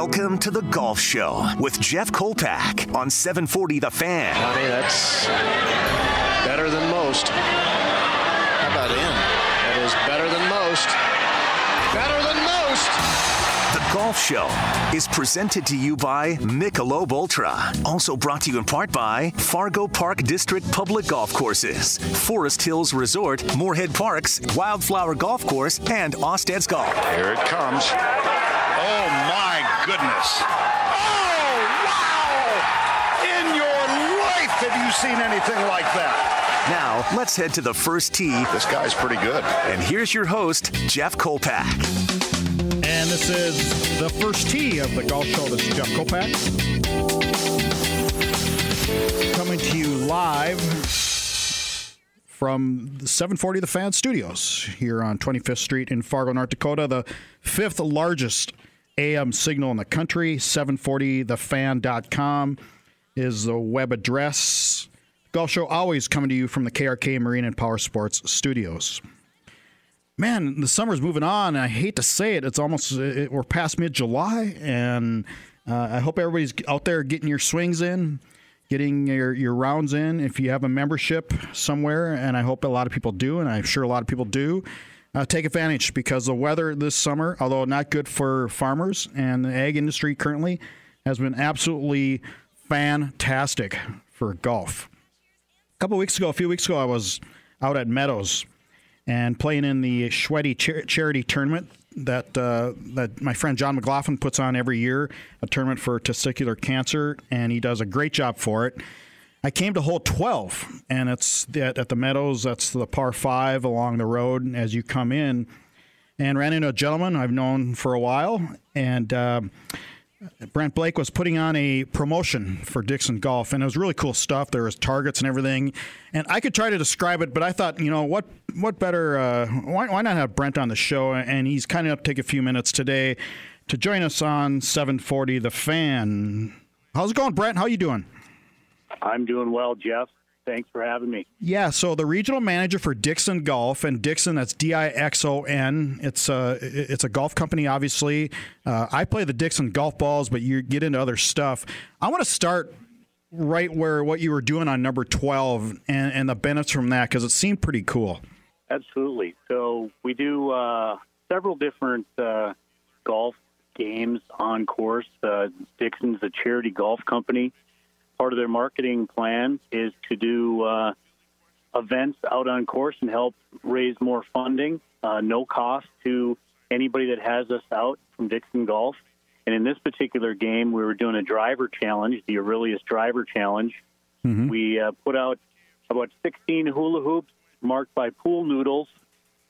Welcome to the Golf Show with Jeff Kolpack on 740 The Fan. Honey, that's better than most. How about in? That is better than most. Better than most. The Golf Show is presented to you by Michelob Ultra. Also brought to you in part by Fargo Park District Public Golf Courses, Forest Hills Resort, Moorhead Parks, Wildflower Golf Course, and Austad's Golf. Here it comes. Oh my goodness. Oh wow! In your life have you seen anything like that? Now, let's head to the first tee. This guy's pretty good. And here's your host, Jeff Kolpack. And this is the first tee of the golf show. This is Jeff Kolpack. Coming to you live from the 740 The Fan Studios here on 25th Street in Fargo, North Dakota, the fifth largest AM signal in the country. 740thefan.com is the web address. Golf show always coming to you from the KRK Marine and Power Sports Studios man, the summer's moving on. I hate to say it, it's almost it, we're past mid July, and uh, I hope everybody's out there getting your swings in, getting your your rounds in. If you have a membership somewhere, and I hope a lot of people do, and I'm sure a lot of people do. Uh, take advantage because the weather this summer, although not good for farmers and the ag industry currently, has been absolutely fantastic for golf. A couple weeks ago, a few weeks ago, I was out at Meadows and playing in the Shweddy char- charity tournament that uh, that my friend John McLaughlin puts on every year, a tournament for testicular cancer, and he does a great job for it. I came to hole 12, and it's at, at the Meadows. That's the par five along the road as you come in, and ran into a gentleman I've known for a while, and. Uh, Brent Blake was putting on a promotion for Dixon Golf, and it was really cool stuff. There was targets and everything, and I could try to describe it, but I thought, you know, what what better? Uh, why, why not have Brent on the show? And he's kind enough to take a few minutes today to join us on 740 The Fan. How's it going, Brent? How you doing? I'm doing well, Jeff. Thanks for having me. Yeah, so the regional manager for Dixon Golf, and Dixon, that's D I X O N. It's a it's a golf company, obviously. Uh, I play the Dixon golf balls, but you get into other stuff. I want to start right where what you were doing on number twelve and, and the benefits from that because it seemed pretty cool. Absolutely. So we do uh, several different uh, golf games on course. Uh, Dixon's a charity golf company part of their marketing plan is to do uh, events out on course and help raise more funding, uh, no cost to anybody that has us out from Dixon Golf. And in this particular game, we were doing a driver challenge, the Aurelius Driver Challenge. Mm-hmm. We uh, put out about 16 hula hoops marked by pool noodles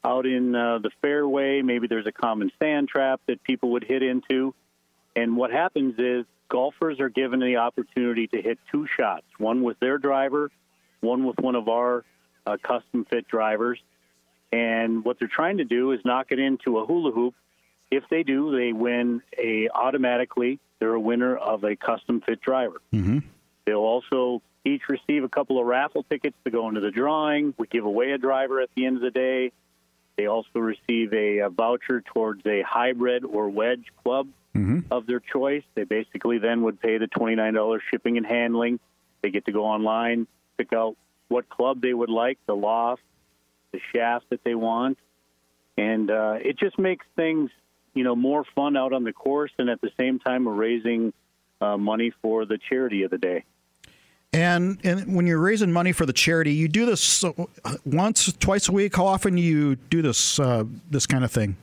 out in uh, the fairway. Maybe there's a common sand trap that people would hit into. And what happens is golfers are given the opportunity to hit two shots one with their driver, one with one of our uh, custom fit drivers. And what they're trying to do is knock it into a hula hoop. If they do, they win a automatically. They're a winner of a custom fit driver. Mm-hmm. They'll also each receive a couple of raffle tickets to go into the drawing. We give away a driver at the end of the day. They also receive a, a voucher towards a hybrid or wedge club mm-hmm. of their choice. They basically then would pay the $29 shipping and handling. They get to go online, pick out what club they would like, the loft, the shaft that they want, and uh, it just makes things, you know, more fun out on the course, and at the same time, we're raising uh, money for the charity of the day. And and when you're raising money for the charity, you do this once, twice a week. How often do you do this uh, this kind of thing?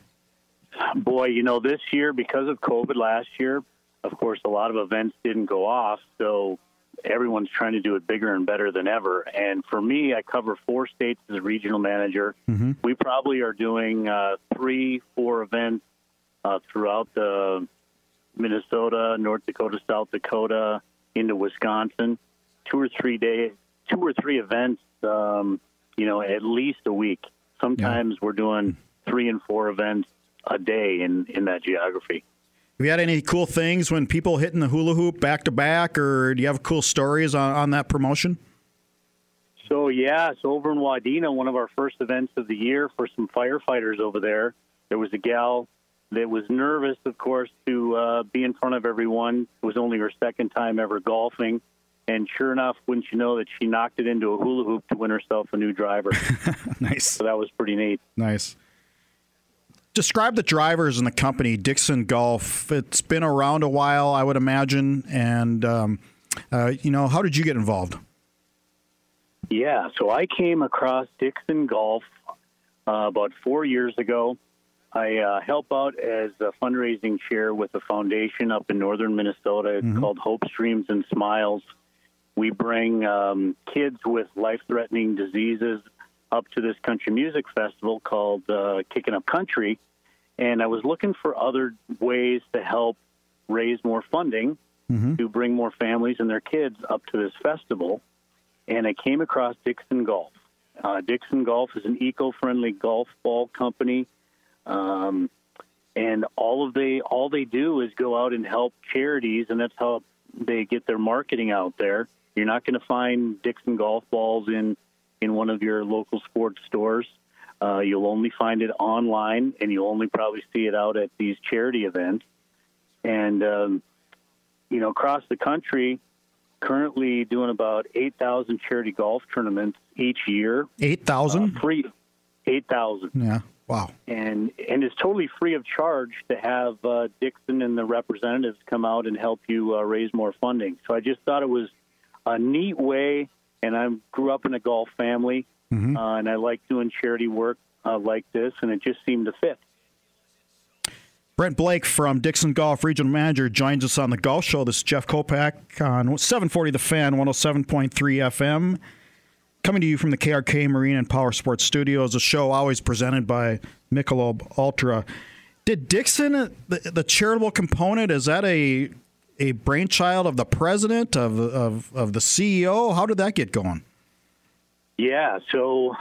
Boy, you know, this year because of COVID last year, of course, a lot of events didn't go off, so everyone's trying to do it bigger and better than ever. And for me, I cover four states as a regional manager. Mm-hmm. We probably are doing uh, three, four events uh, throughout the Minnesota, North Dakota, South Dakota, into Wisconsin two or three days, two or three events, um, you know, at least a week. Sometimes yeah. we're doing three and four events a day in, in that geography. Have you had any cool things when people hitting the hula hoop back to back, or do you have cool stories on, on that promotion? So, yeah, so over in Wadena, one of our first events of the year for some firefighters over there, there was a gal that was nervous, of course, to uh, be in front of everyone. It was only her second time ever golfing. And sure enough, wouldn't you know that she knocked it into a hula hoop to win herself a new driver. nice. So that was pretty neat. Nice. Describe the drivers in the company, Dixon Golf. It's been around a while, I would imagine. And, um, uh, you know, how did you get involved? Yeah, so I came across Dixon Golf uh, about four years ago. I uh, help out as a fundraising chair with a foundation up in northern Minnesota. It's mm-hmm. called Hopes Dreams and Smiles. We bring um, kids with life threatening diseases up to this country music festival called uh, Kicking Up Country. And I was looking for other ways to help raise more funding mm-hmm. to bring more families and their kids up to this festival. And I came across Dixon Golf. Uh, Dixon Golf is an eco friendly golf ball company. Um, and all of they all they do is go out and help charities, and that's how they get their marketing out there. You're not going to find Dixon golf balls in in one of your local sports stores. Uh, you'll only find it online, and you'll only probably see it out at these charity events. And um, you know, across the country, currently doing about eight thousand charity golf tournaments each year. Eight thousand uh, free. Eight thousand. Yeah. Wow. And and it's totally free of charge to have uh, Dixon and the representatives come out and help you uh, raise more funding. So I just thought it was a neat way. And I grew up in a golf family, mm-hmm. uh, and I like doing charity work uh, like this, and it just seemed to fit. Brent Blake from Dixon Golf Regional Manager joins us on the Golf Show. This is Jeff Kolpack on 740 The Fan, 107.3 FM. Coming to you from the KRK Marine and Power Sports Studios, a show always presented by Michelob Ultra. Did Dixon, the, the charitable component, is that a a brainchild of the president of of of the CEO? How did that get going? Yeah, so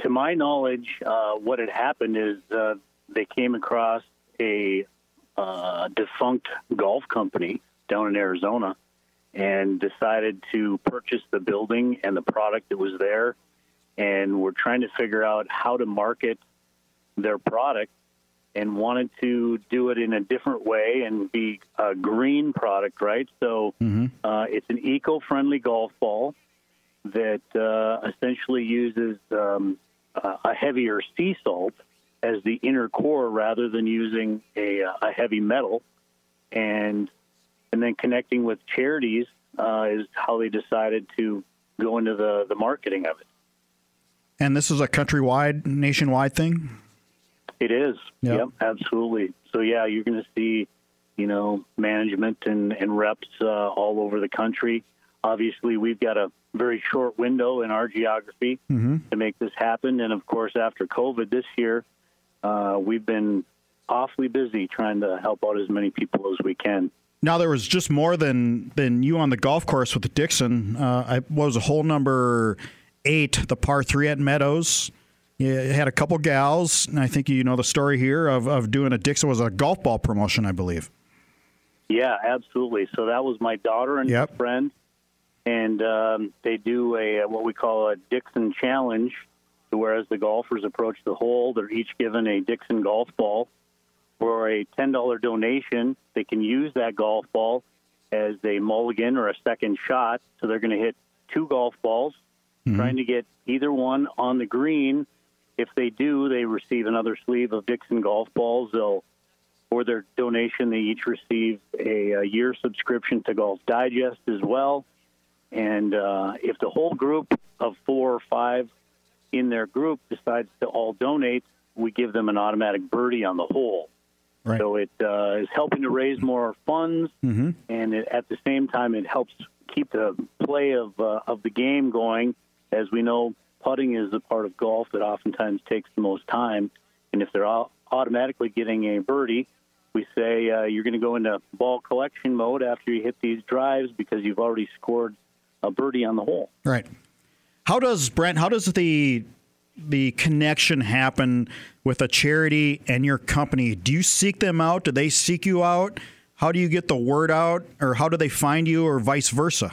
to my knowledge, uh, what had happened is uh, they came across a uh, defunct golf company down in Arizona and decided to purchase the building and the product that was there. And we're trying to figure out how to market their product and wanted to do it in a different way and be a green product, right? So mm-hmm. uh, it's an eco friendly golf ball that uh, essentially uses um, a heavier sea salt as the inner core rather than using a, a heavy metal. And and then connecting with charities uh, is how they decided to go into the, the marketing of it. And this is a countrywide, nationwide thing? It is. Yep, yep absolutely. So yeah, you're going to see, you know, management and, and reps uh, all over the country. Obviously, we've got a very short window in our geography mm-hmm. to make this happen, and of course, after COVID this year, uh, we've been awfully busy trying to help out as many people as we can. Now there was just more than than you on the golf course with the Dixon. Uh, I was a hole number eight, the par three at Meadows. You had a couple gals, and I think you know the story here of, of doing a Dixon was a golf ball promotion, I believe. Yeah, absolutely. So that was my daughter and yep. friend, and um, they do a what we call a Dixon challenge. Whereas the golfers approach the hole, they're each given a Dixon golf ball. For a ten dollar donation, they can use that golf ball as a mulligan or a second shot. So they're going to hit two golf balls, mm-hmm. trying to get either one on the green if they do, they receive another sleeve of Dixon golf balls. They'll, for their donation, they each receive a, a year subscription to Golf Digest as well. And uh, if the whole group of four or five in their group decides to all donate, we give them an automatic birdie on the hole. Right. So it uh, is helping to raise more funds, mm-hmm. and it, at the same time, it helps keep the play of uh, of the game going. As we know, putting is the part of golf that oftentimes takes the most time. And if they're automatically getting a birdie, we say uh, you're going to go into ball collection mode after you hit these drives because you've already scored a birdie on the hole. Right. How does Brent? How does the the connection happen with a charity and your company? Do you seek them out? Do they seek you out? How do you get the word out, or how do they find you, or vice versa?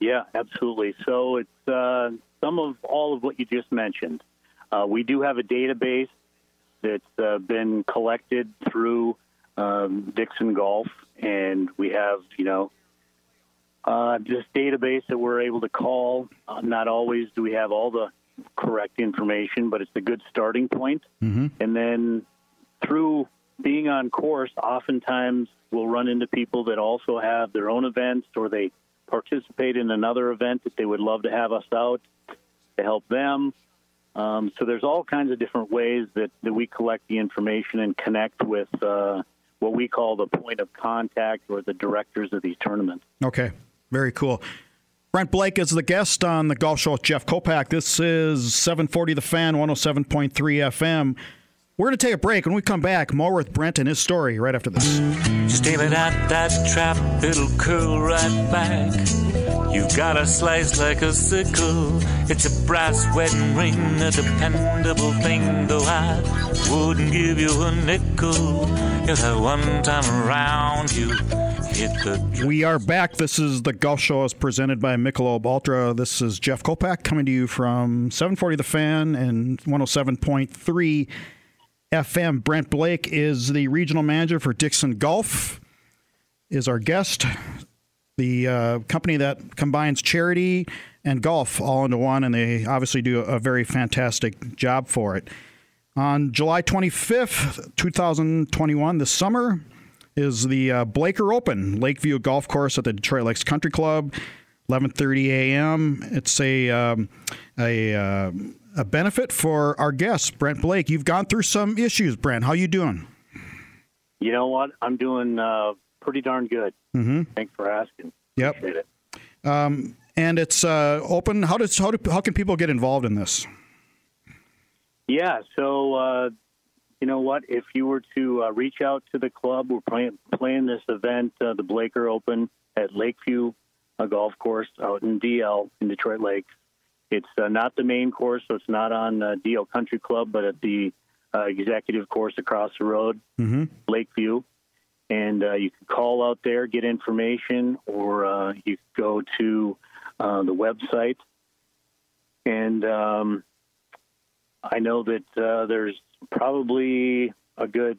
Yeah, absolutely. So it's uh, some of all of what you just mentioned. Uh, we do have a database that's uh, been collected through um, Dixon Golf, and we have you know uh, this database that we're able to call. Uh, not always do we have all the correct information, but it's a good starting point. Mm-hmm. And then through being on course, oftentimes we'll run into people that also have their own events or they participate in another event that they would love to have us out to help them. Um, so there's all kinds of different ways that, that we collect the information and connect with uh, what we call the point of contact or the directors of these tournaments. Okay, very cool. Brent Blake is the guest on the Golf Show with Jeff Kolpack. This is 740 The Fan, 107.3 FM. We're going to take a break. When we come back, more with Brent and his story right after this. Just aim it at that trap, it'll curl right back. You've got a slice like a sickle. It's a brass wedding ring, a dependable thing, though I wouldn't give you a nickel if that one time around you. We are back. This is the Golf Show as presented by Michelob Ultra. This is Jeff Kolpack coming to you from 740 The Fan and 107.3 FM. Brent Blake is the regional manager for Dixon Golf. Is our guest. The uh, company that combines charity and golf all into one, and they obviously do a very fantastic job for it. On July 25th, 2021, this summer, is the uh, Blaker Open, Lakeview Golf Course at the Detroit Lakes Country Club, 11:30 a.m. It's a um, a uh, a benefit for our guest, Brent Blake. You've gone through some issues, Brent. How you doing? You know what? I'm doing uh, pretty darn good. Mm-hmm. Thanks for asking. Yep. Appreciate it. Um, and it's uh, open. How does how do, how can people get involved in this? Yeah. So uh, you know what? If you were to uh, reach out to the club, we're playing playing this event, uh, the Blaker Open at Lakeview a Golf Course out in DL in Detroit Lakes. It's uh, not the main course, so it's not on uh, DL Country Club, but at the uh, executive course across the road, mm-hmm. Lakeview. And uh, you can call out there, get information, or uh, you can go to uh, the website. And um, I know that uh, there's probably a good,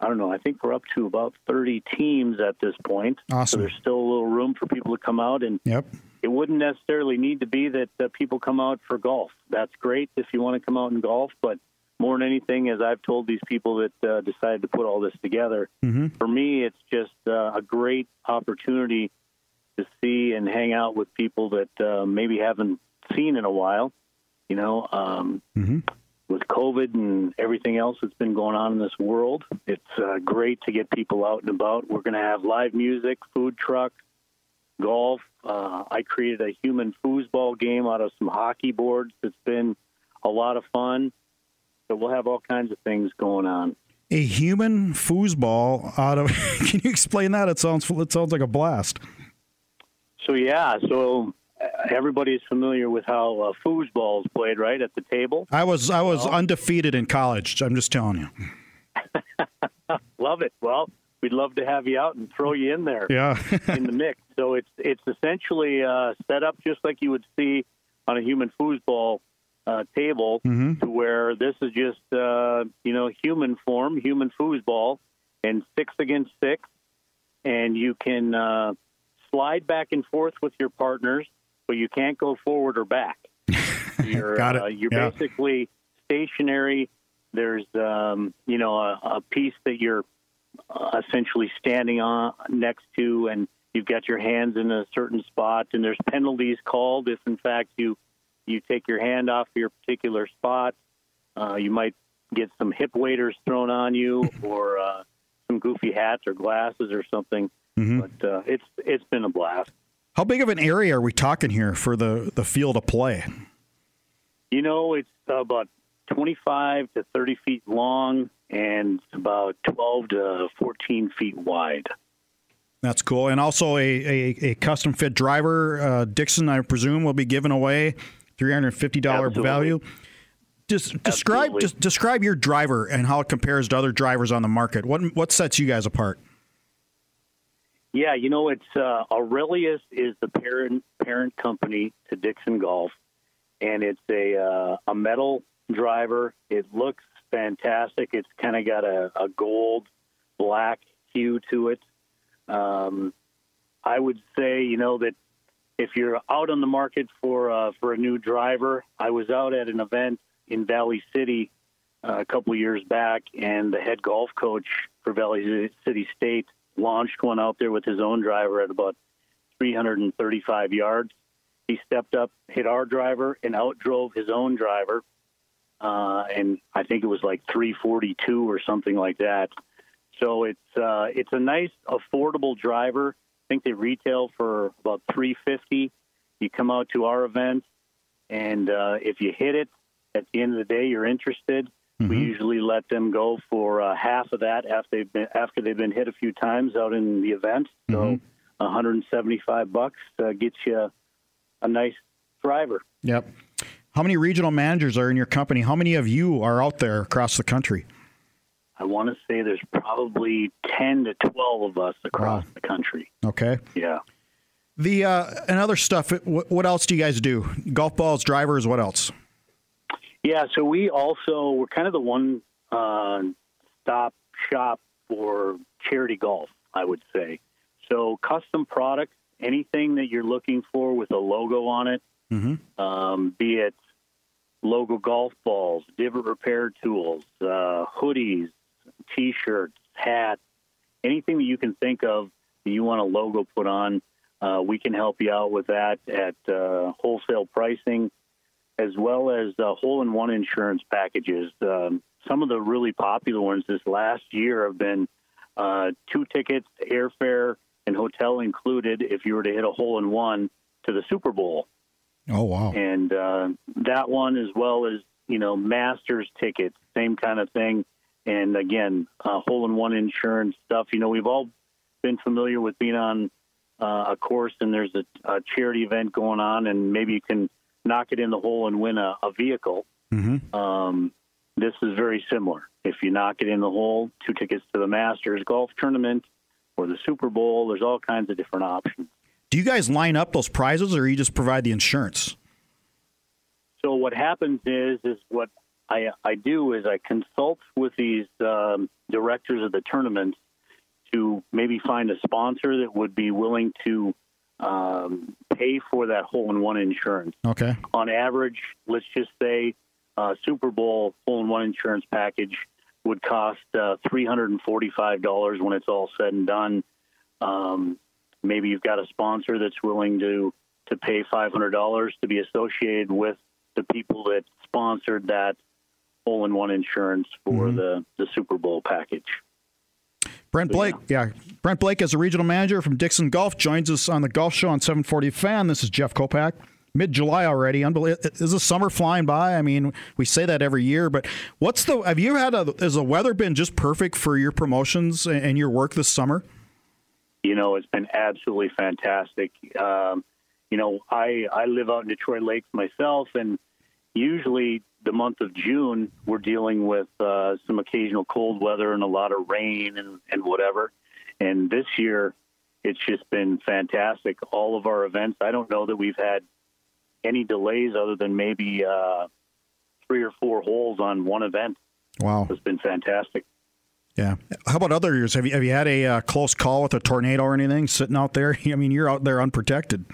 I don't know, I think we're up to about 30 teams at this point. Awesome. So there's still a little room for people to come out and Yep. It wouldn't necessarily need to be that uh, people come out for golf. That's great if you want to come out and golf, but more than anything, as I've told these people that uh, decided to put all this together, Mm-hmm. for me, it's just uh, a great opportunity to see and hang out with people that uh, maybe haven't seen in a while. You know, um, Mm-hmm. with COVID and everything else that's been going on in this world, it's uh, great to get people out and about. We're going to have live music, food truck, golf. Uh, I created a human foosball game out of some hockey boards. It's been a lot of fun. So we'll have all kinds of things going on. A human foosball out of. can you explain that? It sounds it sounds like a blast. So yeah, so uh, everybody's familiar with how uh, foosball is played, right, at the table. I was I was undefeated in college. I'm just telling you. Love it. Well, we'd love to have you out and throw you in there. Yeah. in the mix. So it's it's essentially uh, set up just like you would see on a human foosball uh, table, Mhm. to where this is just uh, you know human form, human foosball, and six against six, and you can uh, slide back and forth with your partners, but you can't go forward or back. You're, Got it. Uh, you're Yeah. basically stationary. There's um, you know a, a piece that you're uh, essentially standing on next to, and you've got your hands in a certain spot, and there's penalties called if, in fact, you you take your hand off your particular spot. Uh, you might get some hip waders thrown on you, or uh, some goofy hats or glasses or something. Mhm. But uh, it's it's been a blast. How big of an area are we talking here for the the field of play? You know, it's about 25 to 30 feet long and about 12 to 14 feet wide. That's cool. And also a, a, a custom fit driver, uh, Dixon, I presume, will be given away, three hundred fifty dollar Absolutely. value. Just describe just describe your driver and how it compares to other drivers on the market. What what sets you guys apart? Yeah, you know, it's uh, Aurelius is the parent parent company to Dixon Golf, and it's a uh, a metal driver. It looks fantastic. It's kind of got a, a gold black hue to it. Um, I would say, you know, that if you're out on the market for uh, for a new driver, I was out at an event in Valley City uh, a couple years back, and the head golf coach for Valley City State launched one out there with his own driver at about 335 yards. He stepped up, hit our driver, and outdrove his own driver. Uh, and I think it was like 342 or something like that. So it's uh, it's a nice, affordable driver. I think they retail for about 350. You come out to our event, and uh, if you hit it, at the end of the day, you're interested. Mm-hmm. We usually let them go for uh, half of that after they've been after they've been hit a few times out in the event. So, mm-hmm. 175 bucks uh, gets you a nice driver. Yep. How many regional managers are in your company? How many of you are out there across the country? I want to say there's probably 10 to 12 of us across wow. the country. Okay. Yeah. The uh, and other stuff. What, what else do you guys do? Golf balls, drivers. What else? Yeah, so we also we're kind of the one uh, stop shop for charity golf, I would say. So custom products, anything that you're looking for with a logo on it, mm-hmm. um, be it logo golf balls, divot repair tools, uh, hoodies, T-shirts, hats, anything that you can think of that you want a logo put on, uh, we can help you out with that at uh, wholesale pricing as well as uh, hole-in-one insurance packages. Um, some of the really popular ones this last year have been uh, two tickets, airfare, and hotel included if you were to hit a hole-in-one to the Super Bowl. Oh wow! And uh, that one, as well as you know, Masters tickets, same kind of thing. And again, uh, hole-in-one insurance stuff. You know, we've all been familiar with being on uh, a course and there's a, a charity event going on, and maybe you can knock it in the hole and win a, a vehicle. Mm-hmm. Um, this is very similar. If you knock it in the hole, two tickets to the Masters golf tournament or the Super Bowl, there's all kinds of different options. Do you guys line up those prizes, or you just provide the insurance? So what happens is, is what I, I do is I consult with these um, directors of the tournaments to maybe find a sponsor that would be willing to um, pay for that hole in one insurance. Okay. On average, let's just say uh, Super Bowl hole in one insurance package would cost uh, $345 when it's all said and done. Um, maybe you've got a sponsor that's willing to, to pay $500 to be associated with the people that sponsored that hole-in-one insurance for mm-hmm. the, the Super Bowl package. Brent Blake, yeah. Brent Blake, as a regional manager from Dixon Golf, joins us on the Golf Show on 740 Fan. This is Jeff Kolpack. Mid July already. Unbelievable. Is the summer flying by? I mean, we say that every year, but what's the? Have you had a? Has the weather been just perfect for your promotions and your work this summer? You know, it's been absolutely fantastic. Um, you know, I I live out in Detroit Lakes myself, and usually the month of June, we're dealing with uh, some occasional cold weather and a lot of rain and, and whatever. And this year, it's just been fantastic. All of our events, I don't know that we've had any delays other than maybe uh, three or four holes on one event. Wow. It's been fantastic. Yeah. How about other years? Have you have you had a uh, close call with a tornado or anything sitting out there? I mean, you're out there unprotected.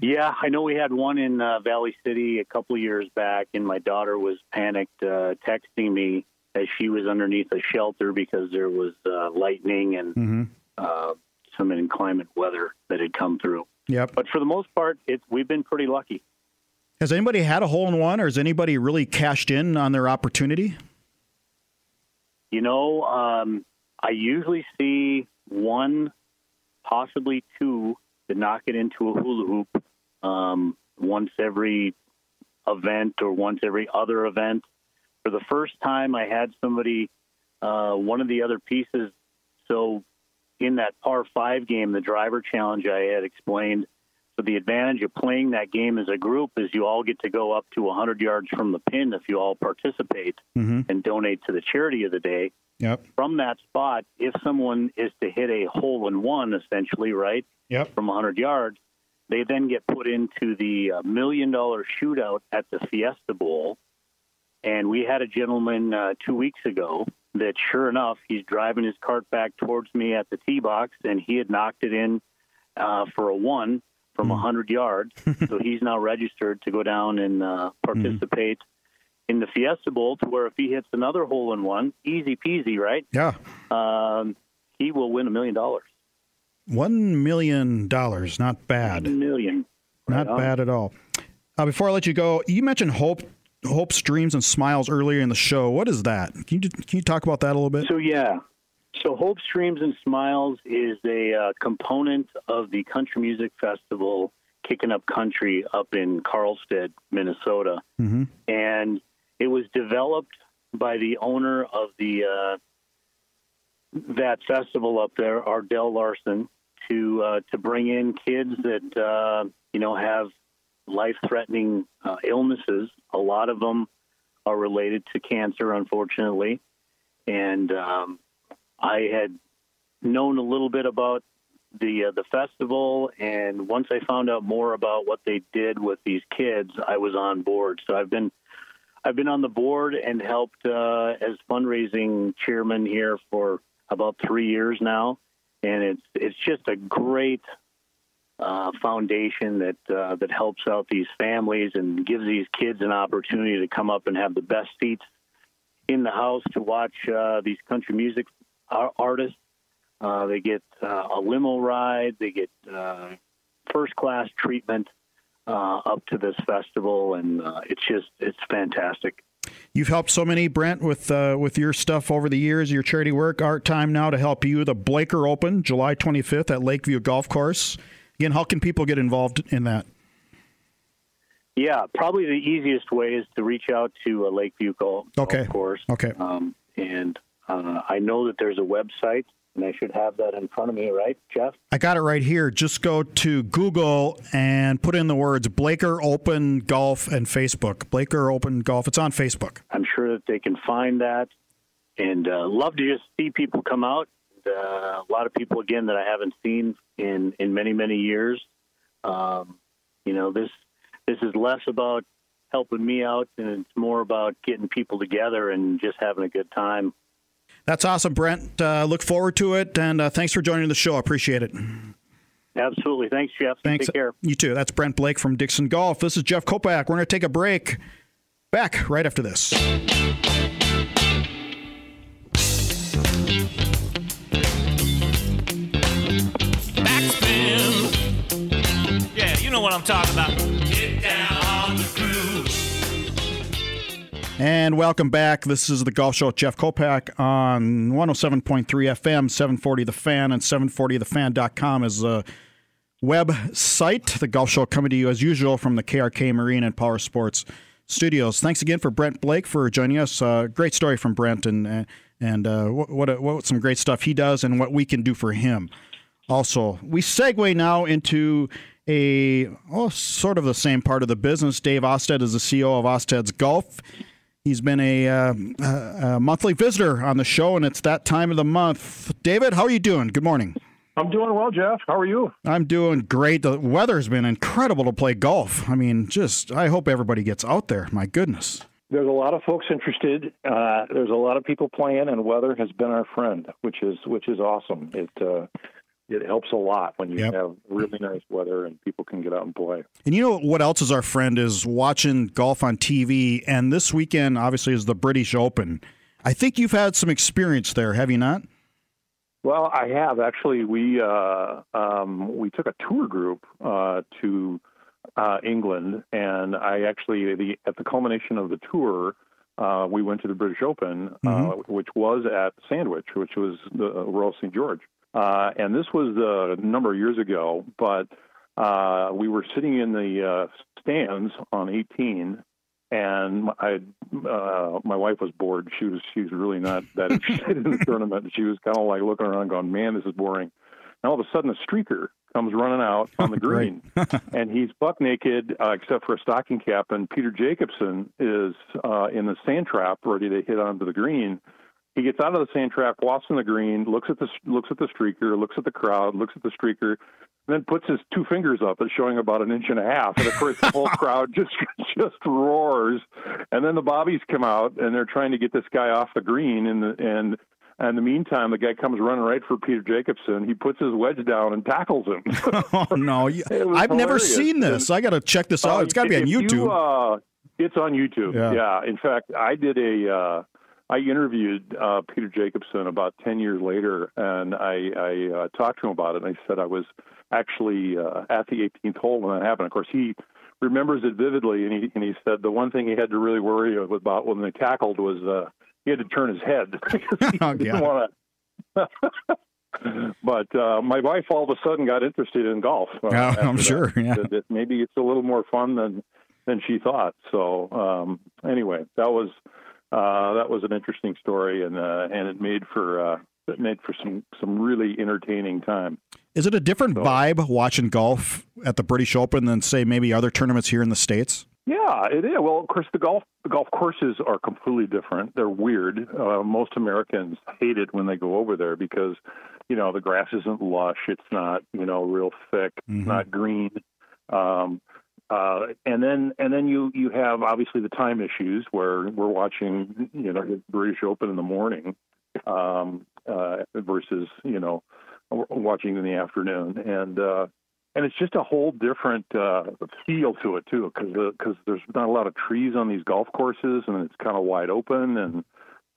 Yeah, I know we had one in uh, Valley City a couple of years back, and my daughter was panicked, uh, texting me as she was underneath a shelter because there was uh, lightning and mm-hmm. uh, some inclement weather that had come through. Yep. But for the most part, it, we've been pretty lucky. Has anybody had a hole in one, or has anybody really cashed in on their opportunity? You know, um, I usually see one, possibly two, to knock it into a hula hoop um, once every event or once every other event. For the first time, I had somebody, uh, one of the other pieces. So, in that par five game, the driver challenge I had explained. So, the advantage of playing that game as a group is you all get to go up to 100 yards from the pin if you all participate mm-hmm. and donate to the charity of the day. Yep. From that spot, if someone is to hit a hole in one, essentially, right? Yep. From 100 yards, they then get put into the uh, million dollar shootout at the Fiesta Bowl. And we had a gentleman uh, two weeks ago that, sure enough, he's driving his cart back towards me at the tee box, and he had knocked it in uh, for a one from a 100 yards. so he's now registered to go down and uh, participate in the Fiesta Bowl to where if he hits another hole in one, easy peasy, right? Yeah. Um, he will win a million dollars. One million dollars. Not bad. Million. Not on. bad at all. Uh, before I let you go, you mentioned hope, hopes, dreams, and smiles earlier in the show. What is that? Can you can you talk about that a little bit? So yeah, so Hopes Dreams and Smiles is a uh, component of the Country Music Festival, Kicking Up Country up in Karlstad, Minnesota, hmm and it was developed by the owner of the uh, that festival up there, Ardell Larson, to uh, to bring in kids that uh, you know have life-threatening uh, illnesses. A lot of them are related to cancer, unfortunately, and um, I had known a little bit about the uh, the festival, and once I found out more about what they did with these kids, I was on board. So I've been I've been on the board and helped uh, as fundraising chairman here for about three years now, and it's it's just a great uh, foundation that uh, that helps out these families and gives these kids an opportunity to come up and have the best seats in the house to watch uh, these country music artists. Uh, they get uh, a limo ride. They get uh, first class treatment uh, up to this festival, and uh, it's just it's fantastic. You've helped so many, Brent, with uh, with your stuff over the years, your charity work. Art time now to help you. The Blaker Open, July 25th at Lakeview Golf Course. Again, how can people get involved in that? Yeah, probably the easiest way is to reach out to a Lakeview Golf, Okay. golf course. Okay. Um, and uh, I know that there's a website, and I should have that in front of me, right, Jeff? I got it right here. Just go to Google and put in the words Blaker Open Golf and Facebook. Blaker Open Golf. It's on Facebook. I'm sure that they can find that, and uh, love to just see people come out. Uh, a lot of people again that I haven't seen in in many many years. Um, you know this this is less about helping me out, and it's more about getting people together and just having a good time. That's awesome, Brent. Uh, look forward to it, and uh, thanks for joining the show. I appreciate it. Absolutely, thanks, Jeff. Thanks. Take care. You too. That's Brent Blake from Dixon Golf. This is Jeff Kolpack. We're going to take a break. Back right after this. Backspin. Yeah, you know what I'm talking about. And welcome back. This is the Golf Show with Jeff Kolpack on 107.3 FM, 740 The Fan, and 740thefan.com is the website. The Golf Show coming to you as usual from the KRK Marine and Power Sports studios. Thanks again for Brent Blake for joining us. Uh, great story from Brent and and uh, what, what what some great stuff he does and what we can do for him. Also, we segue now into a oh, sort of the same part of the business. Dave Austad is the CEO of Austad's Golf. He's been a, uh, a, monthly visitor on the show, and it's that time of the month. David, how are you doing? Good morning. I'm doing well, Jeff. How are you? I'm doing great. The weather's been incredible to play golf. I mean, just I hope everybody gets out there. My goodness. There's a lot of folks interested. Uh, there's a lot of people playing, and weather has been our friend, which is which is awesome. It uh, it helps a lot when you Yep. have really nice weather and people can get out and play. And you know what else is our friend is watching golf on TV. And this weekend, obviously, is the British Open. I think you've had some experience there, have you not? Well, I have actually. We uh, um, we took a tour group uh, to uh, England, and I actually the at the culmination of the tour, uh, we went to the British Open, uh, which was at Sandwich, which was the Royal St George, uh, and this was a number of years ago. But uh, we were sitting in the uh, stands on 18, and I, uh, my wife was bored. She was she was really not that interested in the tournament. She was kind of like looking around, going, "Man, this is boring." And all of a sudden, a streaker comes running out on the green, and he's buck naked uh, except for a stocking cap. And Peter Jacobsen is uh, in the sand trap, ready to hit onto the green. He gets out of the sand trap, walks on the green, looks at the looks at the streaker, looks at the crowd, looks at the streaker, and then puts his two fingers up, it's showing about an inch and a half. And of course, the whole crowd just just roars. And then the bobbies come out, and they're trying to get this guy off the green, and the, and and in the meantime, the guy comes running right for Peter Jacobsen. He puts his wedge down and tackles him. oh no! I've hilarious. never seen this. I got to check this out. Uh, it's got to be on YouTube. You, uh, it's on YouTube. Yeah. Yeah. In fact, I did a. Uh, I interviewed uh, Peter Jacobsen about ten years later, and I, I uh, talked to him about it. And I said I was actually uh, at the 18th hole when that happened. Of course, he remembers it vividly, and he and he said the one thing he had to really worry about when they tackled was uh, he had to turn his head he Oh, didn't want to. but uh, my wife all of a sudden got interested in golf. uh, Yeah, after I'm sure, yeah. Maybe it's a little more fun than than she thought. So um, anyway, that was uh, that was an interesting story, and uh, and it made for uh, it made for some some really entertaining time. Is it a different vibe watching golf at the British Open than say maybe other tournaments here in the states? Yeah, it is. Well, of course, the golf the golf courses are completely different. They're weird. Uh, most Americans hate it when they go over there because, you know, the grass isn't lush. It's not, you know, real thick. Mhm. It's not green. Um, uh, and then and then you you have obviously the time issues where we're watching, you know, the British Open in the morning um, uh, versus you know watching in the afternoon and. Uh, and it's just a whole different uh, feel to it too, because because there's not a lot of trees on these golf courses, and it's kind of wide open, and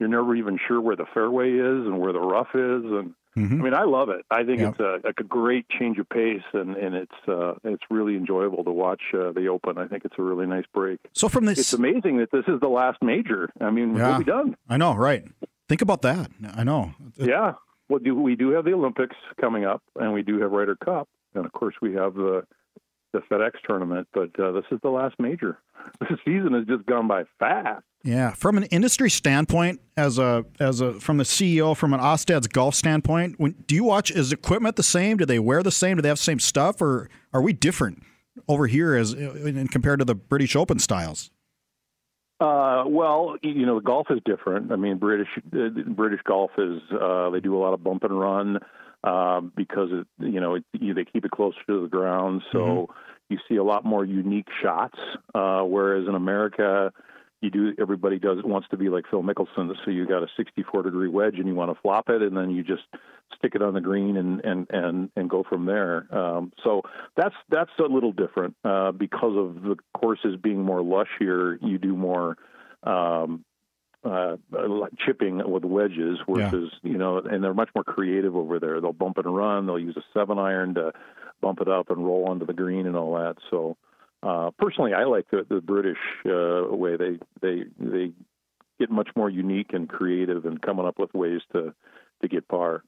you're never even sure where the fairway is and where the rough is, and I mean, I love it. I think Yeah. it's a, like a great change of pace, and and it's uh, it's really enjoyable to watch uh, the Open. I think it's a really nice break. So from this, It's amazing that this is the last major. I mean, Yeah. we'll be done. I know, right? Think about that. I know. Yeah. Well, do we do have the Olympics coming up, and we do have Ryder Cup, and of course we have the the FedEx tournament. But uh, this is the last major. This season has just gone by fast. Yeah, from an industry standpoint, as a as a from the CEO, from an Austad's golf standpoint, when do you watch? Is equipment the same? Do they wear the same? Do they have the same stuff, or are we different over here as in compared to the British Open styles? Uh, well, you know, golf is different. I mean, British uh, British golf is uh, they do a lot of bump and run um, because it, you know it, you, they keep it closer to the ground, so you see a lot more unique shots. Uh, whereas in America, you do everybody does wants to be like Phil Mickelson, so you got a 64 degree wedge and you want to flop it, and then you just stick it on the green and and and and go from there. Um, so that's that's a little different uh, because of the courses being more lush here. You do more um, uh, chipping with wedges versus you know, and they're much more creative over there. They'll bump and run. They'll use a seven iron to bump it up and roll onto the green and all that. So. Uh, personally, I like the, the British uh, way. They they they get much more unique and creative and coming up with ways to to get par.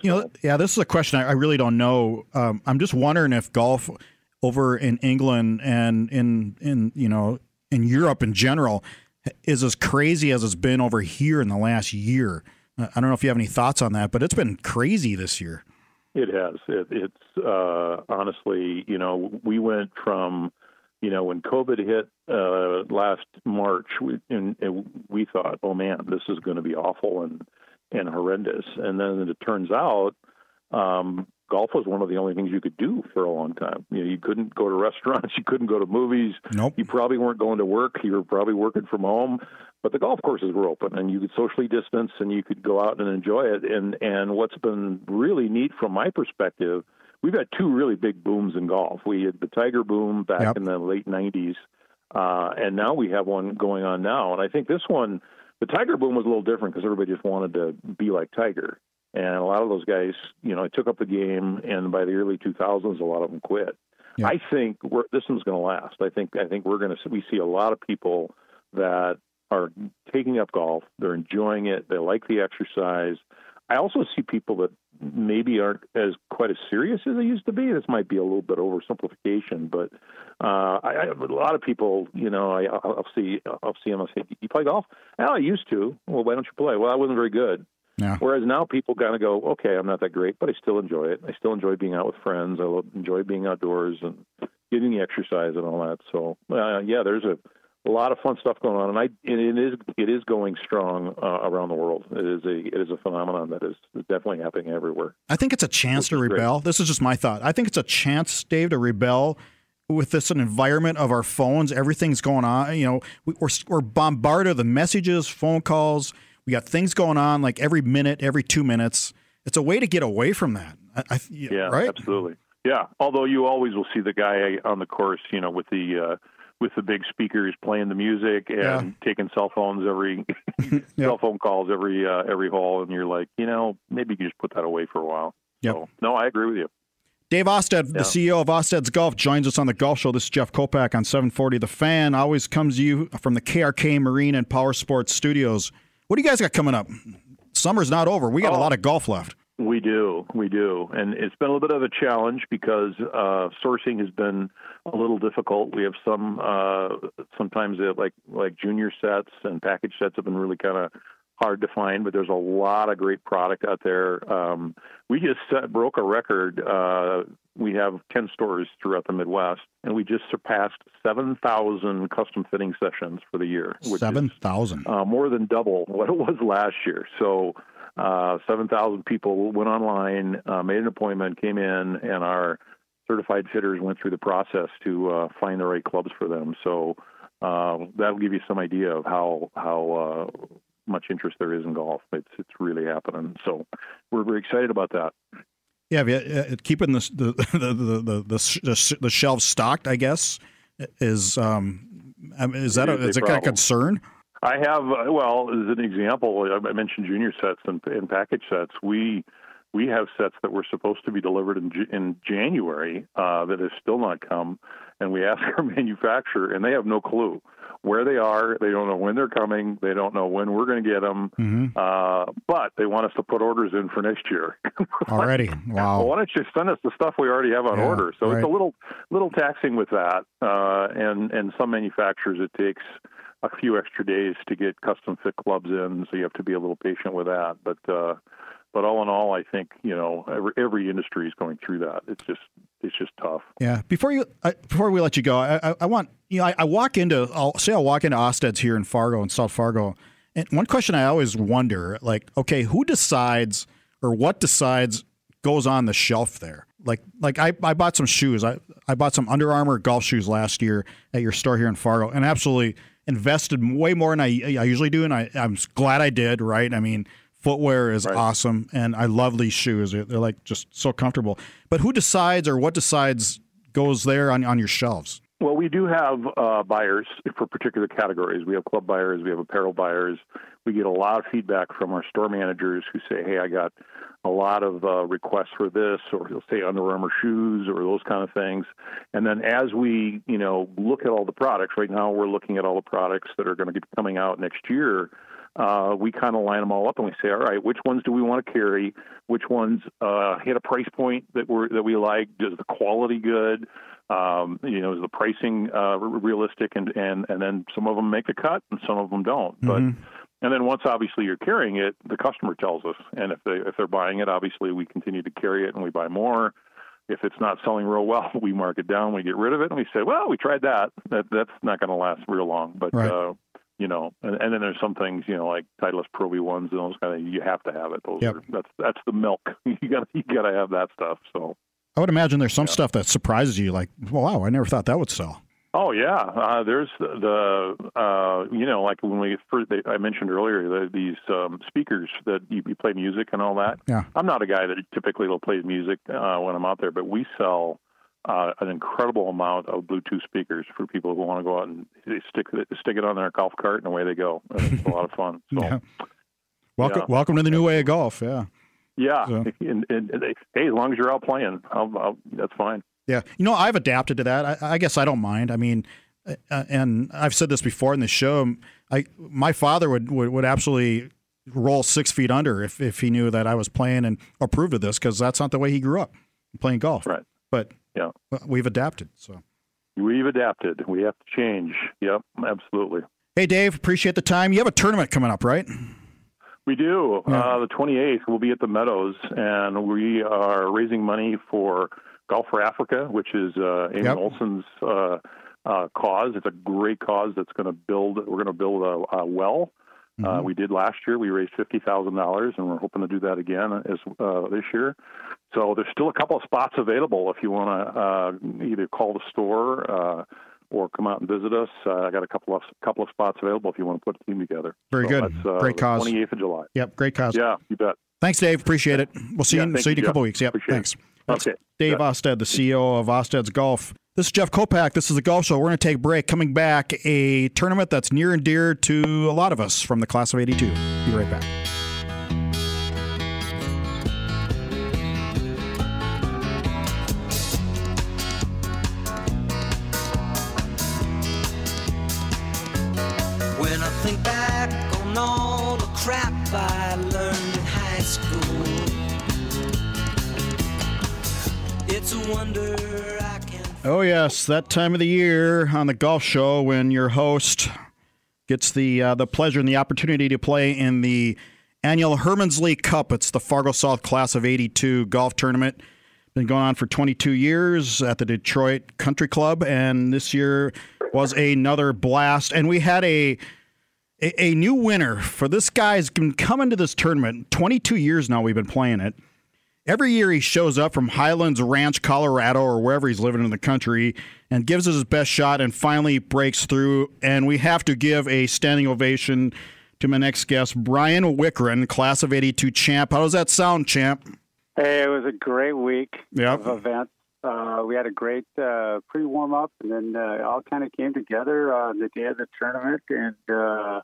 You know, yeah, this is a question I, I really don't know. Um, I'm just wondering if golf over in England and in in you know in Europe in general is as crazy as it's been over here in the last year. I don't know if you have any thoughts on that, but it's been crazy this year. It has. It, it's uh, honestly, you know, we went from, you know, when COVID hit uh, last March, we, and, and we thought, oh man, this is going to be awful and and horrendous. And then it turns out, um, golf was one of the only things you could do for a long time. You know, you couldn't go to restaurants, you couldn't go to movies. Nope. You probably weren't going to work. You were probably working from home. But the golf courses were open, and you could socially distance, and you could go out and enjoy it. And and what's been really neat from my perspective, we've had two really big booms in golf. We had the Tiger boom back Yep. in the late '90s, uh, and now we have one going on now. And I think this one, the Tiger boom was a little different because everybody just wanted to be like Tiger. And a lot of those guys, you know, took up the game, and by the early 2000s, a lot of them quit. Yeah. I think we're, this one's going to last. I think I think we're going to we see a lot of people that are taking up golf. They're enjoying it. They like the exercise. I also see people that maybe aren't as quite as serious as they used to be. This might be a little bit oversimplification, but uh, I, I, a lot of people, you know, I, I'll I'll see, I'll see them. I say, "You play golf?" "Oh, I used to." Well, why don't you play? Well, I wasn't very good. Yeah. Whereas now people kind of go, okay, I'm not that great, but I still enjoy it. I still enjoy being out with friends. I enjoy being outdoors and getting the exercise and all that. So, uh, yeah, there's a a lot of fun stuff going on, and I and it is it is going strong uh, around the world. It is a it is a phenomenon that is definitely happening everywhere. I think it's a chance to rebel. Great. This is just my thought. I think it's a chance, Dave, to rebel with this environment of our phones. Everything's going on. You know, we're we're bombarded with messages, phone calls. We got things going on like every minute, every two minutes. It's a way to get away from that. I, I, yeah, right. Absolutely. Yeah. Although you always will see the guy on the course, you know, with the uh, with the big speakers playing the music and yeah. taking cell phones every cell phone calls every uh, every hole, and you're like, you know, maybe you can just put that away for a while. Yep. So, no, I agree with you. Dave Austad, yeah. the CEO of Austad's Golf, joins us on the Golf Show. This is Jeff Kolpack on 740. The Fan always comes to you from the KRK Marine and Power Sports Studios. What do you guys got coming up? Summer's not over. We got oh. a lot of golf left. We do, we do, and it's been a little bit of a challenge because uh, sourcing has been a little difficult. We have some uh, sometimes like like junior sets and package sets have been really kind of hard to find, but there's a lot of great product out there. Um, we just set, broke a record. Uh, we have 10 stores throughout the Midwest, and we just surpassed 7,000 custom fitting sessions for the year. 7,000? Uh, more than double what it was last year. So uh, 7,000 people went online, uh, made an appointment, came in, and our certified fitters went through the process to uh, find the right clubs for them. So uh, that'll give you some idea of how how uh, much interest there is in golf. It's it's really happening. So we're very excited about that. Yeah, keeping the the the the, the, the shelves stocked, I guess, is um, is that a, is, a, a concern? I have, uh, well, as an example, I mentioned junior sets and, and package sets. We we have sets that were supposed to be delivered in, in January uh, that have still not come, and we ask our manufacturer, and they have no clue where they are. They don't know when they're coming. They don't know when we're going to get them. Mm-hmm. Uh, but they want us to put orders in for next year. already, wow! Well, why don't you send us the stuff we already have on yeah, order? So right. it's a little little taxing with that, uh, and and some manufacturers it takes a few extra days to get custom fit clubs in, so you have to be a little patient with that. But uh, but all in all, I think you know every, every industry is going through that. It's just it's just tough. Yeah. Before you uh, before we let you go, I, I, I want you know I, I, walk into I'll say I'll walk into Austad's here in Fargo in South Fargo, and one question I always wonder like okay who decides or what decides goes on the shelf there like like I, I bought some shoes I, I bought some Under Armour golf shoes last year at your store here in Fargo and absolutely invested way more than I, I usually do, and I, I'm glad I did. Right? I mean, footwear is right. awesome, and I love these shoes. They're, they're, like just so comfortable. But who decides or what decides goes there on on your shelves? Well, we do have uh, buyers for particular categories. We have club buyers, we have apparel buyers. We get a lot of feedback from our store managers who say, "Hey, I got a lot of uh, requests for this, or he'll say Under Armour shoes, or those kind of things. And then as we, you know, look at all the products, right now we're looking at all the products that are going to be coming out next year. Uh, we kind of line them all up and we say, all right, which ones do we want to carry? Which ones uh, hit a price point that we that we like? Does the quality good? Um, you know, is the pricing uh, realistic? And, and and then some of them make the cut and some of them don't. Mm-hmm. But and then once obviously you're carrying it, the customer tells us. And if they if they're buying it, obviously we continue to carry it and we buy more. If it's not selling real well, we mark it down, we get rid of it, and we say, well, we tried that. That that's not going to last real long. But right. uh, you know, and, and then there's some things, you know, like Titleist Pro V ones and those kind of you have to have it. Those yep. are that's that's the milk. you got you got to have that stuff. So I would imagine there's some yeah. stuff that surprises you, like, wow, I never thought that would sell. Oh yeah, uh, there's the uh, you know like when we first they, I mentioned earlier the, these um, speakers that you, you, play music and all that. Yeah, I'm not a guy that typically will play music uh, when I'm out there, but we sell uh, an incredible amount of Bluetooth speakers for people who want to go out and stick it, stick it on their golf cart and away they go. It's a lot of fun. So, yeah. Welcome, yeah. welcome to the new way of golf. Yeah. Yeah, so. and, and, and, hey, as long as you're out playing, I'll, I'll, that's fine. Yeah, you know, I've adapted to that. I, I guess I don't mind. I mean, uh, uh, and I've said this before in the show. I my father would, would, would absolutely roll six feet under if, if he knew that I was playing and approved of this because that's not the way he grew up playing golf. Right. But yeah, we've adapted. So we've adapted. We have to change. Yep, absolutely. Hey, Dave, appreciate the time. You have a tournament coming up, right? We do. Yeah. Uh, the 28th, we'll be at the Meadows, and we are raising money for Golf for Africa, which is uh, Amy yep. Olson's uh, uh, cause. It's a great cause that's going to build. We're going to build a, a well. Uh, Mm-hmm. we did last year. We raised fifty thousand dollars, and we're hoping to do that again as uh, this year. So there's still a couple of spots available if you want to uh, either call the store uh, or come out and visit us. Uh, I got a couple of couple of spots available if you want to put a team together. Very So good. Uh, Great cause. Twenty eighth of July. Yep, great cause. Yeah, you bet. Thanks, Dave. Appreciate it. We'll see Yeah, you. thank See you in a couple weeks. Yep. Appreciate it. thanks. That's Okay. Dave Austad, the CEO of Austad's Golf. This is Jeff Kolpack. This is the Golf Show. We're going to take a break. Coming back, a tournament that's near and dear to a lot of us from the class of '82. Be right back. All the crap I learned in high school, it's a wonder. Oh yes, that time of the year on the Golf Show when your host gets the uh, the pleasure and the opportunity to play in the annual Hermunslie Cup. It's the Fargo South Class of '82 golf tournament. Been going on for 22 years at the Detroit Country Club, and this year was another blast. And we had a a, a new winner for this guy's been coming to this tournament 22 years now. We've been playing it. Every year he shows up from Highlands Ranch, Colorado, or wherever he's living in the country, and gives us his best shot, and finally breaks through. And we have to give a standing ovation to my next guest, Bryan Wickoren, class of '82 champ. How does that sound, champ? Hey, it was a great week Yep. of events. Uh, we had a great uh, pre warm up, and then uh, it all kind of came together on the day of the tournament. And uh,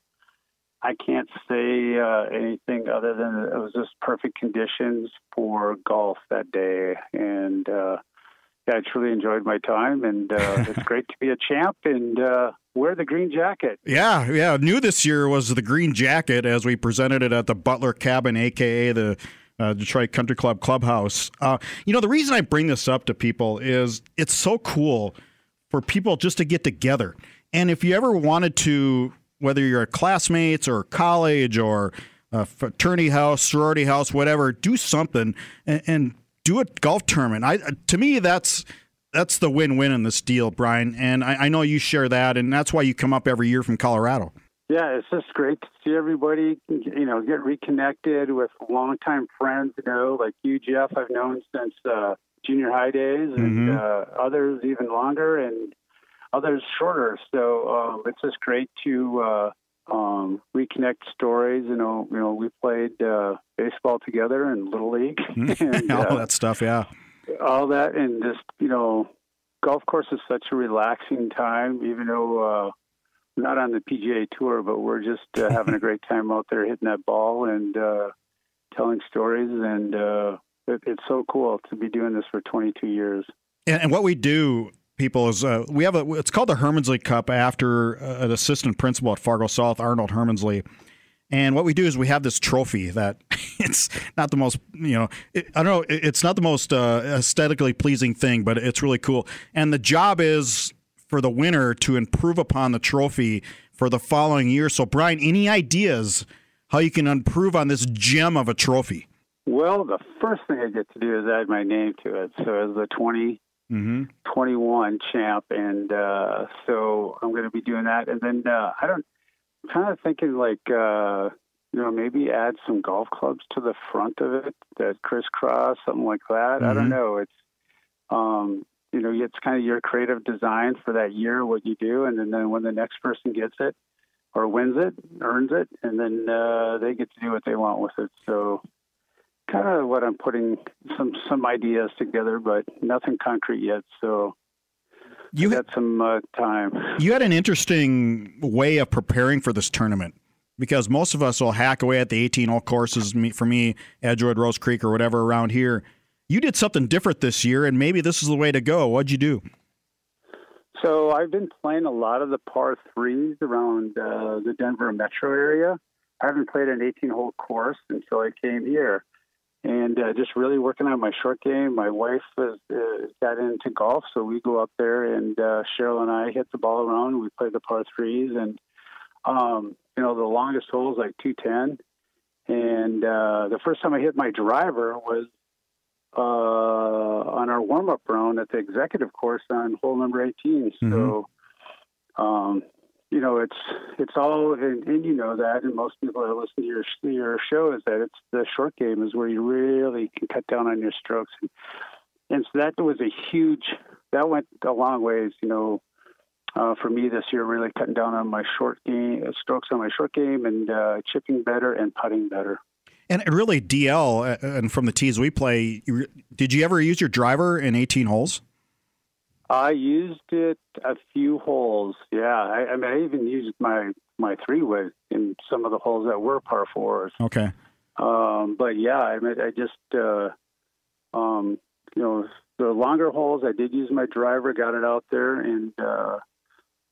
I can't say uh, anything other than it was just perfect conditions for golf that day. And uh, yeah, I truly enjoyed my time, and uh, it's great to be a champ and uh, wear the green jacket. Yeah, yeah. New this year was the green jacket as we presented it at the Butler Cabin, aka the uh, Detroit Country Club clubhouse. Uh, you know, the reason I bring this up to people is it's so cool for people just to get together. And if you ever wanted to, whether you're at classmates or college or a fraternity house, sorority house, whatever, do something and, and do a golf tournament. I to me that's that's the win-win in this deal, Bryan. And I, I know you share that, and that's why you come up every year from Colorado. Yeah, it's just great to see everybody, you know, get reconnected with longtime friends, you know, like you, Jeff, I've known since uh, junior high days, and Mhm. uh, others even longer, and others shorter. So um, it's just great to uh, um, reconnect stories. You know, you know, we played uh, baseball together in little league, and All uh, that stuff, yeah. all that, and just you know, golf course is such a relaxing time, even though. Not on the PGA Tour, but we're just uh, having a great time out there hitting that ball and uh, telling stories. And uh, it, it's so cool to be doing this for 22 years. And, and what we do, people, is uh, we have a. It's called the Hermunslie Cup after uh, an assistant principal at Fargo South, Arnold Hermunslie. And what we do is we have this trophy that it's not the most, you know, it, I don't know, it- it's not the most uh, aesthetically pleasing thing, but it's really cool. And the job is for the winner to improve upon the trophy for the following year. So, Bryan, any ideas how you can improve on this gem of a trophy? Well, the first thing I get to do is add my name to it. So as the 20, Mm-hmm. 21 champ, and uh, so I'm going to be doing that. And then uh, I don't, I'm kind of thinking like, uh, you know, maybe add some golf clubs to the front of it that crisscross, something like that. I Mhm. don't know. It's, um, you know, it's kind of your creative design for that year, what you do, and then, when the next person gets it or wins it, earns it, and then uh, they get to do what they want with it. So kind of what I'm putting some some ideas together, but nothing concrete yet. So you had some uh, time. You had an interesting way of preparing for this tournament because most of us will hack away at the 18 hole courses. Me- For me, Edgewood, Rose Creek, or whatever around here. You did something different this year, and maybe this is the way to go. What'd you do? So I've been playing a lot of the par threes around uh, the Denver metro area. I haven't played an 18 hole course until I came here. And uh, just really working on my short game. My wife has uh, got into golf, so we go up there and uh, Cheryl and I hit the ball around. We play the par threes, and um, you know the longest hole is like 210. And uh, the first time I hit my driver was uh, on our warm up round at the executive course on hole number 18. So um, you know, it's it's all, and, and, you know that, and most people that listen to your your show is that it's the short game is where you really can cut down on your strokes, and, and so that was a huge that went a long ways, you know, uh, for me this year, really cutting down on my short game strokes on my short game and uh, chipping better and putting better. And really, DL, uh, and from the tees we play, did you ever use your driver in 18 holes? I used it a few holes. Yeah, I, I mean, I even used my my three wood in some of the holes that were par fours. Okay. Um, but yeah, I mean, I just uh, um, you know the longer holes. I did use my driver, got it out there, and uh,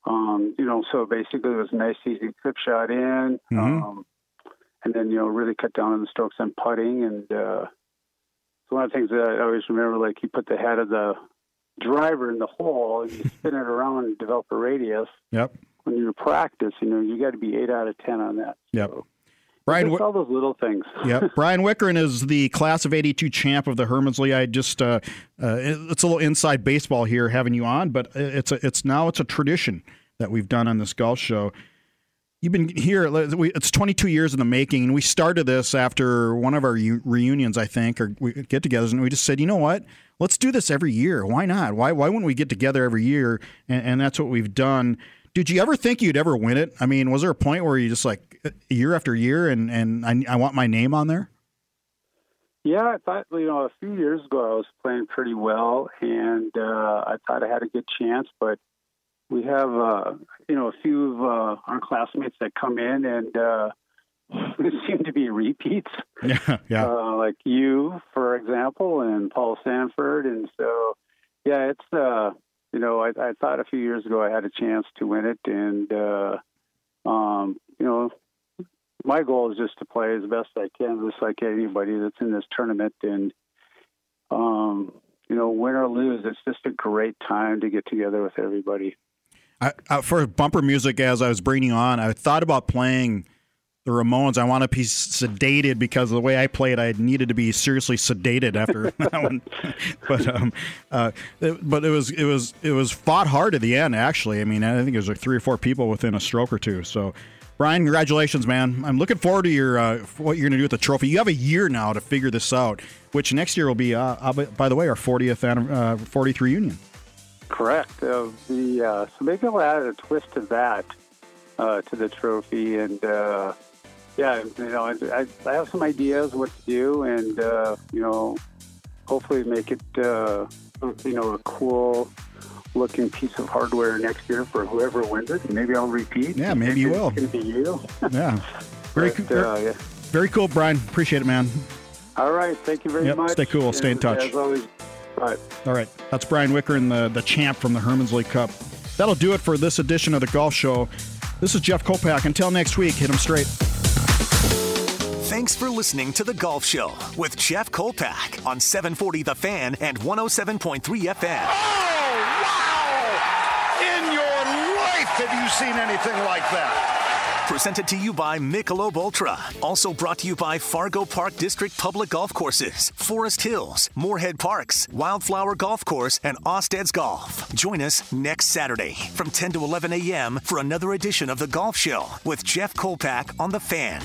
um, you know, so basically it was a nice, easy clip shot in. Mm-hmm. Um, and then you know really cut down on the strokes on putting. And uh, so one of the things that I always remember, like you put the head of the driver in the hole and you spin it around and develop a radius. Yep. When you practice, you know you got to be eight out of ten on that. Yep. So, Bryan, just all those little things. yep. Bryan Wickoren is the class of '82 champ of the Hermunslie. I just uh, uh, it's a little inside baseball here having you on, but it's a it's now it's a tradition that we've done on this golf show. You've been here. It's 22 years in the making, and we started this after one of our reunions, I think, or get-togethers, and we just said, you know what? Let's do this every year. Why not? Why why wouldn't we get together every year? And, and that's what we've done. Did you ever think you'd ever win it? I mean, was there a point where you just like year after year, and and I, I want my name on there? Yeah, I thought you know a few years ago I was playing pretty well, and uh, I thought I had a good chance, but we have uh, you know a few of uh, our classmates that come in and uh, seem to be repeats. Yeah, yeah. Uh, like you, for example, and Paul Sanford, and so yeah, it's uh, you know I, I thought a few years ago I had a chance to win it, and uh, um, you know my goal is just to play as best I can, just like anybody that's in this tournament, and um, you know, win or lose, it's just a great time to get together with everybody. I, I, for bumper music, as I was bringing on, I thought about playing the Ramones. I want to be sedated because of the way I played, I needed to be seriously sedated after that one. But um, uh, it, but it was it was it was fought hard at the end. Actually, I mean, I think it was like three or four people within a stroke or two. So. Bryan, congratulations, man! I'm looking forward to your uh, what you're going to do with the trophy. You have a year now to figure this out, which next year will be, uh, by the way, our 40th uh, 40th reunion. Correct. Uh, the uh, so maybe I'll add a twist to that uh, to the trophy, and uh, yeah, you know, I, I, have some ideas what to do, and uh, you know, hopefully make it uh, you know a cool looking piece of hardware next year for whoever wins it. Maybe I'll repeat. Yeah, maybe you will. It's to be you. yeah. Very, but, very, yeah. very cool, Bryan. Appreciate it, man. All right. Thank you very yep, much. Stay cool. Stay in touch. As always, Right. All right. That's Bryan Wickoren, the, the champ from the Hermunslie Cup. That'll do it for this edition of the Golf Show. This is Jeff Kolpack. Until next week, hit them straight. Thanks for listening to The Golf Show with Jeff Kolpack on 740 The Fan and 107.3 FM. Oh, wow! In your life, have you seen anything like that? Presented to you by Michelob Ultra. Also brought to you by Fargo Park District Public Golf Courses, Forest Hills, Moorhead Parks, Wildflower Golf Course, and Austad's Golf. Join us next Saturday from 10 to 11 a.m. for another edition of The Golf Show with Jeff Kolpack on The Fan.